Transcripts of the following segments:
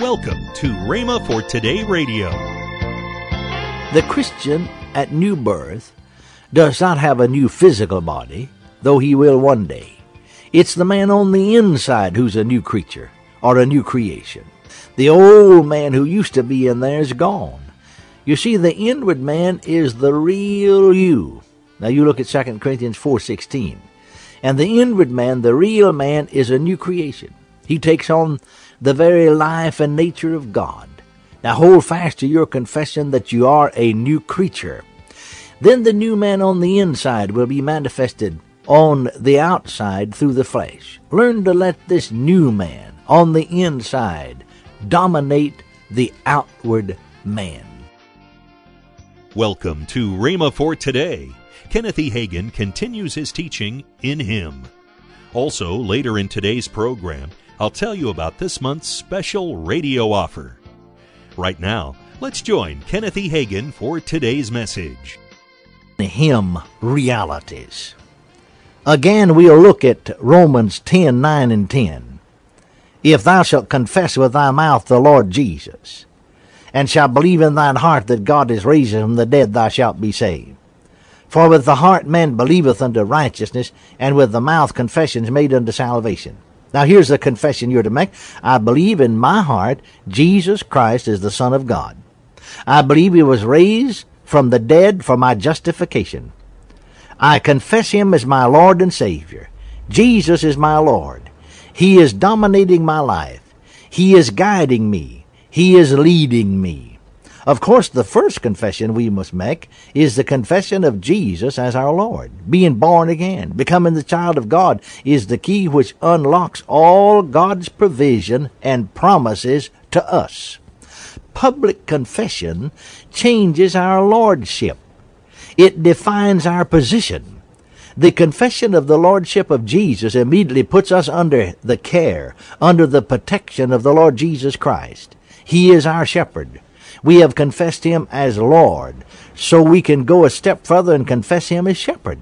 Welcome to Rhema for Today Radio. The Christian at new birth does not have a new physical body, though he will one day. It's the man on the inside who's a new creature or a new creation. The old man who used to be in there is gone. You see, the inward man is the real you. Now you look at 2 Corinthians 4.16. And the inward man, the real man, is a new creation. He takes on the very life and nature of God. Now hold fast to your confession that you are a new creature. Then the new man on the inside will be manifested on the outside through the flesh. Learn to let this new man on the inside dominate the outward man. Welcome to Rhema for Today. Kenneth E. Hagin continues his teaching in Him. Also, later in today's program, I'll tell you about this month's special radio offer. Right now, let's join Kenneth E. Hagin for today's message. Him realities. Again, we'll look at Romans 10 9 and 10. If thou shalt confess with thy mouth the Lord Jesus, and shalt believe in thine heart that God is raised from the dead, thou shalt be saved. For with the heart man believeth unto righteousness, and with the mouth confession is made unto salvation. Now here's the confession you're to make. I believe in my heart Jesus Christ is the Son of God. I believe he was raised from the dead for my justification. I confess him as my Lord and Savior. Jesus is my Lord. He is dominating my life. He is guiding me. He is leading me. Of course, the first confession we must make is the confession of Jesus as our Lord. Being born again, becoming the child of God, is the key which unlocks all God's provision and promises to us. Public confession changes our lordship. It defines our position. The confession of the Lordship of Jesus immediately puts us under the care, under the protection of the Lord Jesus Christ. He is our shepherd. We have confessed him as Lord, so we can go a step further and confess him as shepherd.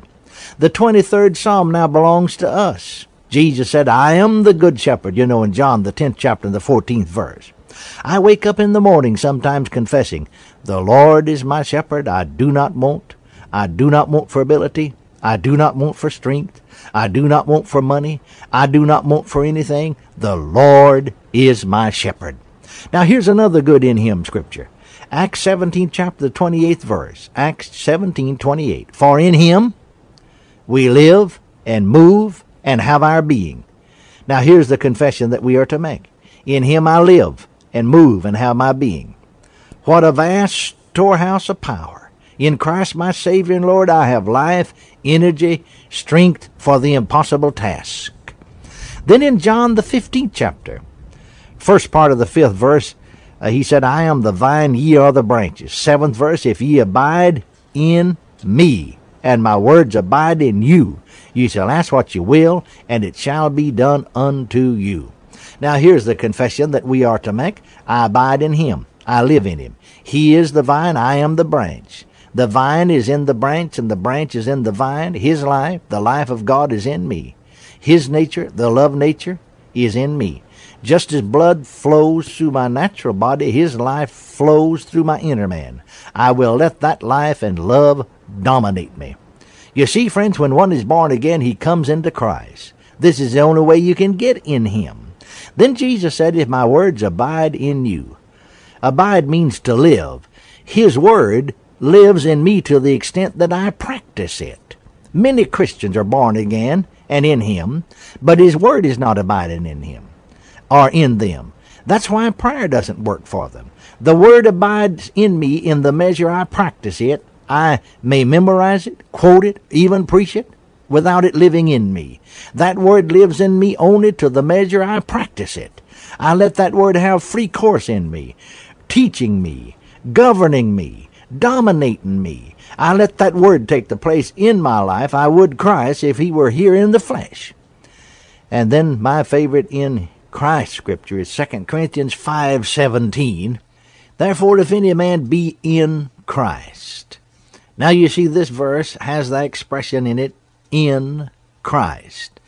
The 23rd Psalm now belongs to us. Jesus said, I am the good shepherd, you know, in John, the 10th chapter, and the 14th verse. I wake up in the morning sometimes confessing, The Lord is my shepherd, I do not want. I do not want for ability. I do not want for strength. I do not want for money. I do not want for anything. The Lord is my shepherd. Now here's another good in him scripture. Acts 17 chapter the 28th verse. Acts 17 28. For in him we live and move and have our being. Now here's the confession that we are to make. In him I live and move and have my being. What a vast storehouse of power. In Christ my Savior and Lord I have life, energy, strength for the impossible task. Then in John the 15th chapter, first part of the fifth verse, uh, he said, I am the vine, ye are the branches. Seventh verse, if ye abide in me, and my words abide in you, ye shall ask what you will, and it shall be done unto you. Now here's the confession that we are to make. I abide in him. I live in him. He is the vine, I am the branch. The vine is in the branch, and the branch is in the vine. His life, the life of God, is in me. His nature, the love nature, is in me. Just as blood flows through my natural body, His life flows through my inner man. I will let that life and love dominate me. You see, friends, when one is born again, he comes into Christ. This is the only way you can get in Him. Then Jesus said, If my words abide in you. Abide means to live. His word lives in me to the extent that I practice it. Many Christians are born again and in Him, but His word is not abiding in Him are in them. That's why prayer doesn't work for them. The word abides in me in the measure I practice it. I may memorize it, quote it, even preach it without it living in me. That word lives in me only to the measure I practice it. I let that word have free course in me, teaching me, governing me, dominating me. I let that word take the place in my life I would Christ if he were here in the flesh. And then my favorite in Christ scripture is 2 Corinthians 5:17. Therefore if any man be in Christ. Now you see this verse has that expression in it in Christ.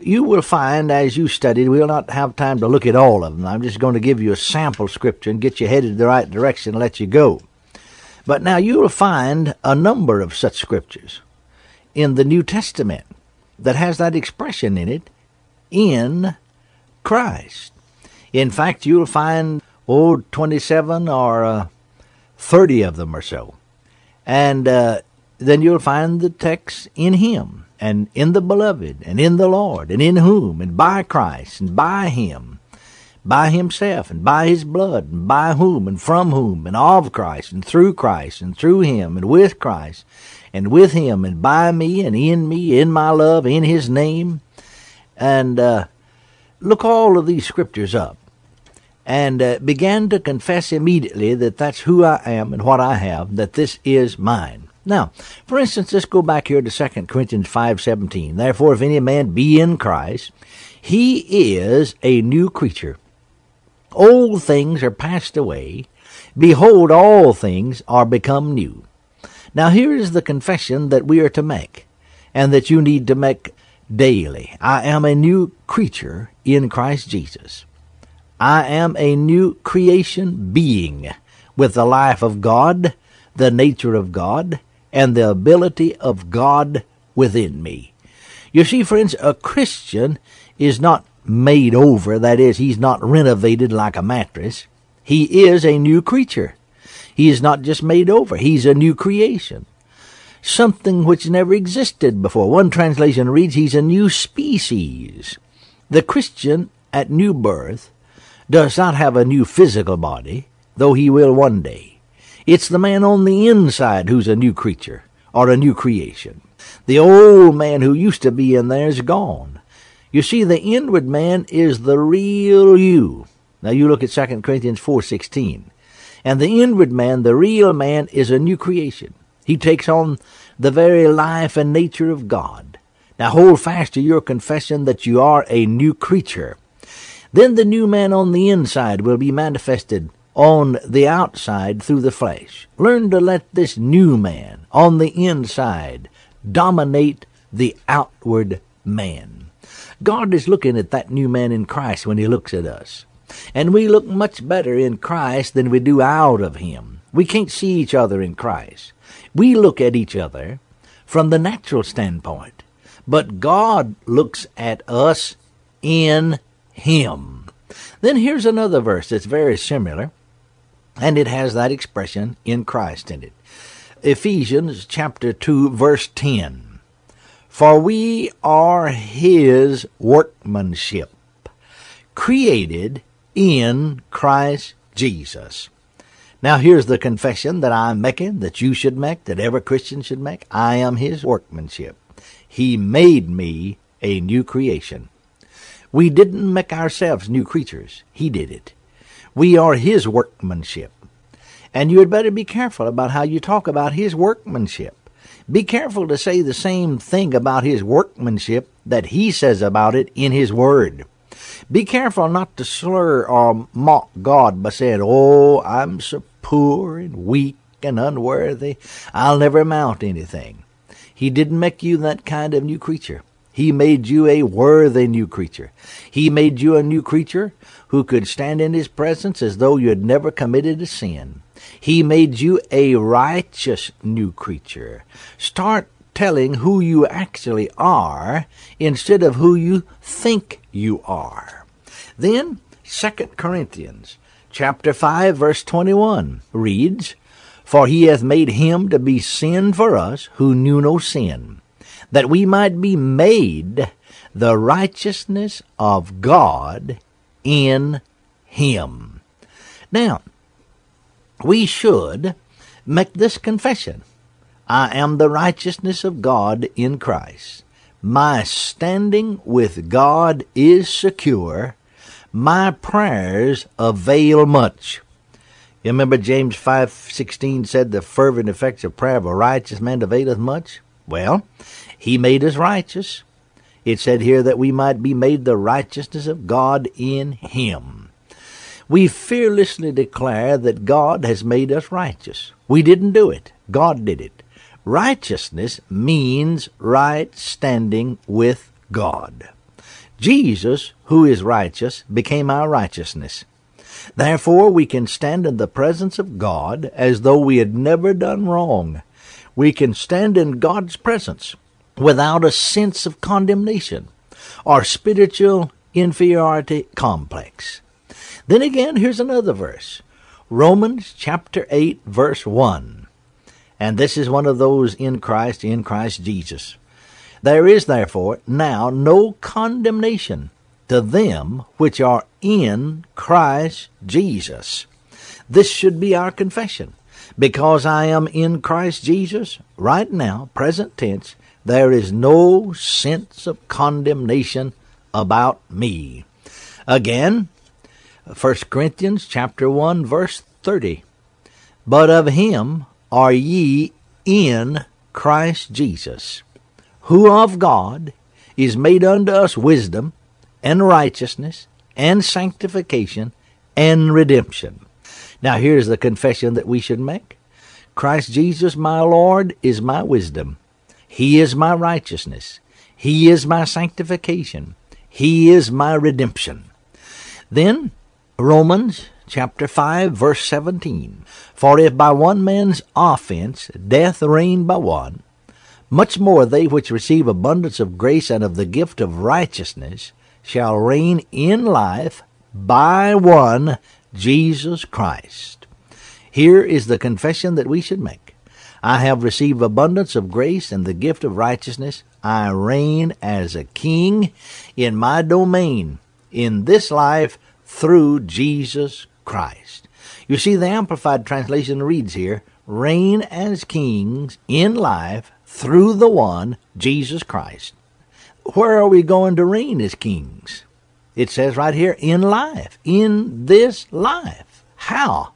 you will find as you study, we'll not have time to look at all of them. I'm just going to give you a sample scripture and get you headed the right direction and let you go. But now you will find a number of such scriptures in the New Testament that has that expression in it in Christ. In fact, you'll find, oh, 27 or uh, 30 of them or so. And uh, then you'll find the text in Him, and in the Beloved, and in the Lord, and in whom, and by Christ, and by Him, by Himself, and by His blood, and by whom, and from whom, and of Christ, and through Christ, and through Him, and with Christ, and with Him, and by me, and in me, in my love, in His name. And uh, look all of these scriptures up and uh, began to confess immediately that that's who I am and what I have, that this is mine. Now, for instance, let's go back here to 2 Corinthians 5.17. Therefore, if any man be in Christ, he is a new creature. Old things are passed away. Behold, all things are become new. Now, here is the confession that we are to make, and that you need to make daily. I am a new creature in Christ Jesus. I am a new creation being with the life of God, the nature of God, and the ability of God within me. You see, friends, a Christian is not made over, that is, he's not renovated like a mattress. He is a new creature. He is not just made over, he's a new creation. Something which never existed before. One translation reads, He's a new species. The Christian at new birth does not have a new physical body, though he will one day. It's the man on the inside who's a new creature, or a new creation. The old man who used to be in there is gone. You see, the inward man is the real you. Now you look at 2 Corinthians 4.16. And the inward man, the real man, is a new creation. He takes on the very life and nature of God. Now hold fast to your confession that you are a new creature. Then the new man on the inside will be manifested on the outside through the flesh. Learn to let this new man on the inside dominate the outward man. God is looking at that new man in Christ when he looks at us. And we look much better in Christ than we do out of him. We can't see each other in Christ. We look at each other from the natural standpoint. But God looks at us in him. Then here's another verse that's very similar, and it has that expression in Christ in it. Ephesians chapter 2 verse 10. For we are his workmanship, created in Christ Jesus. Now here's the confession that I'm making, that you should make, that every Christian should make. I am his workmanship. He made me a new creation. We didn't make ourselves new creatures. He did it. We are His workmanship. And you had better be careful about how you talk about His workmanship. Be careful to say the same thing about His workmanship that He says about it in His Word. Be careful not to slur or mock God by saying, Oh, I'm so poor and weak and unworthy. I'll never amount anything. He didn't make you that kind of new creature. He made you a worthy new creature. He made you a new creature who could stand in His presence as though you had never committed a sin. He made you a righteous new creature. Start telling who you actually are instead of who you think you are. Then, 2 Corinthians chapter 5 verse 21 reads, For he hath made him to be sin for us who knew no sin that we might be made the righteousness of God in him. Now, we should make this confession. I am the righteousness of God in Christ. My standing with God is secure. My prayers avail much. You remember James 5:16 said the fervent effects of prayer of a righteous man availeth much? Well, he made us righteous. It said here that we might be made the righteousness of God in Him. We fearlessly declare that God has made us righteous. We didn't do it. God did it. Righteousness means right standing with God. Jesus, who is righteous, became our righteousness. Therefore, we can stand in the presence of God as though we had never done wrong. We can stand in God's presence without a sense of condemnation or spiritual inferiority complex. Then again, here's another verse Romans chapter 8, verse 1. And this is one of those in Christ, in Christ Jesus. There is therefore now no condemnation to them which are in Christ Jesus. This should be our confession. Because I am in Christ Jesus, right now, present tense, there is no sense of condemnation about me. Again, 1 Corinthians chapter 1 verse 30. But of him are ye in Christ Jesus, who of God is made unto us wisdom and righteousness and sanctification and redemption. Now here's the confession that we should make. Christ Jesus my Lord is my wisdom. He is my righteousness. He is my sanctification. He is my redemption. Then Romans chapter 5 verse 17. For if by one man's offense death reigned by one, much more they which receive abundance of grace and of the gift of righteousness shall reign in life by one Jesus Christ. Here is the confession that we should make. I have received abundance of grace and the gift of righteousness. I reign as a king in my domain in this life through Jesus Christ. You see, the Amplified Translation reads here, reign as kings in life through the one, Jesus Christ. Where are we going to reign as kings? It says right here, in life, in this life. How?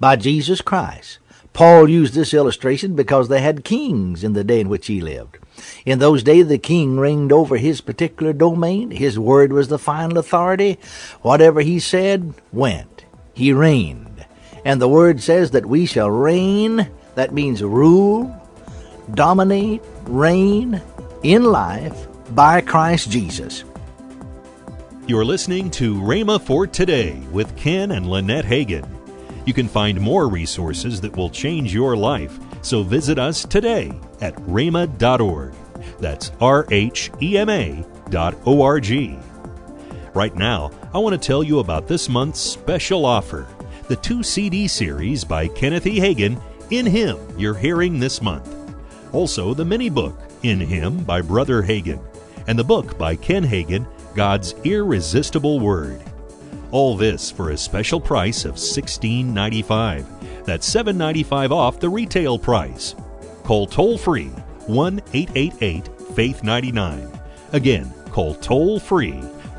By Jesus Christ. Paul used this illustration because they had kings in the day in which he lived. In those days, the king reigned over his particular domain. His word was the final authority. Whatever he said went. He reigned. And the word says that we shall reign. That means rule, dominate, reign in life by Christ Jesus. You're listening to Rhema for Today with Ken and Lynette Hagin. You can find more resources that will change your life, so visit us today at rhema.org. That's R H E M A dot O R G. Right now, I want to tell you about this month's special offer the two CD series by Kenneth E. Hagin, In Him, you're hearing this month. Also, the mini book, In Him, by Brother Hagin, and the book by Ken Hagin, God's Irresistible Word. All this for a special price of $16.95. That's $7.95 off the retail price. Call toll free 1 888 Faith 99. Again, call toll free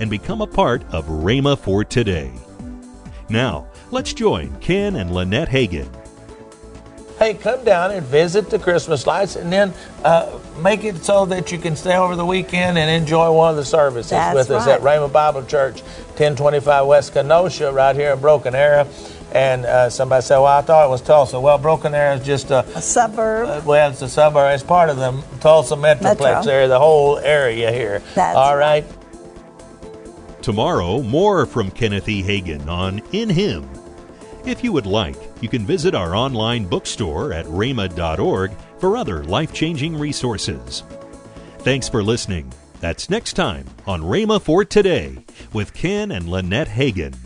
and become a part of Rhema for Today. Now, let's join Ken and Lynette Hagin. Hey, come down and visit the Christmas lights and then uh, make it so that you can stay over the weekend and enjoy one of the services That's with us at Rhema Bible Church, 1025 West Kenosha, right here in Broken Arrow. And uh, somebody said, Well, I thought it was Tulsa. Well, Broken Arrow is just a, a suburb. uh, well, it's a suburb. It's part of the Tulsa Metroplex Metro. area, the whole area here. That's All right. Tomorrow, more from Kenneth E. Hagin on In Him. If you would like, you can visit our online bookstore at rhema.org for other life changing resources. Thanks for listening. That's next time on Rhema for Today with Ken and Lynette Hagin.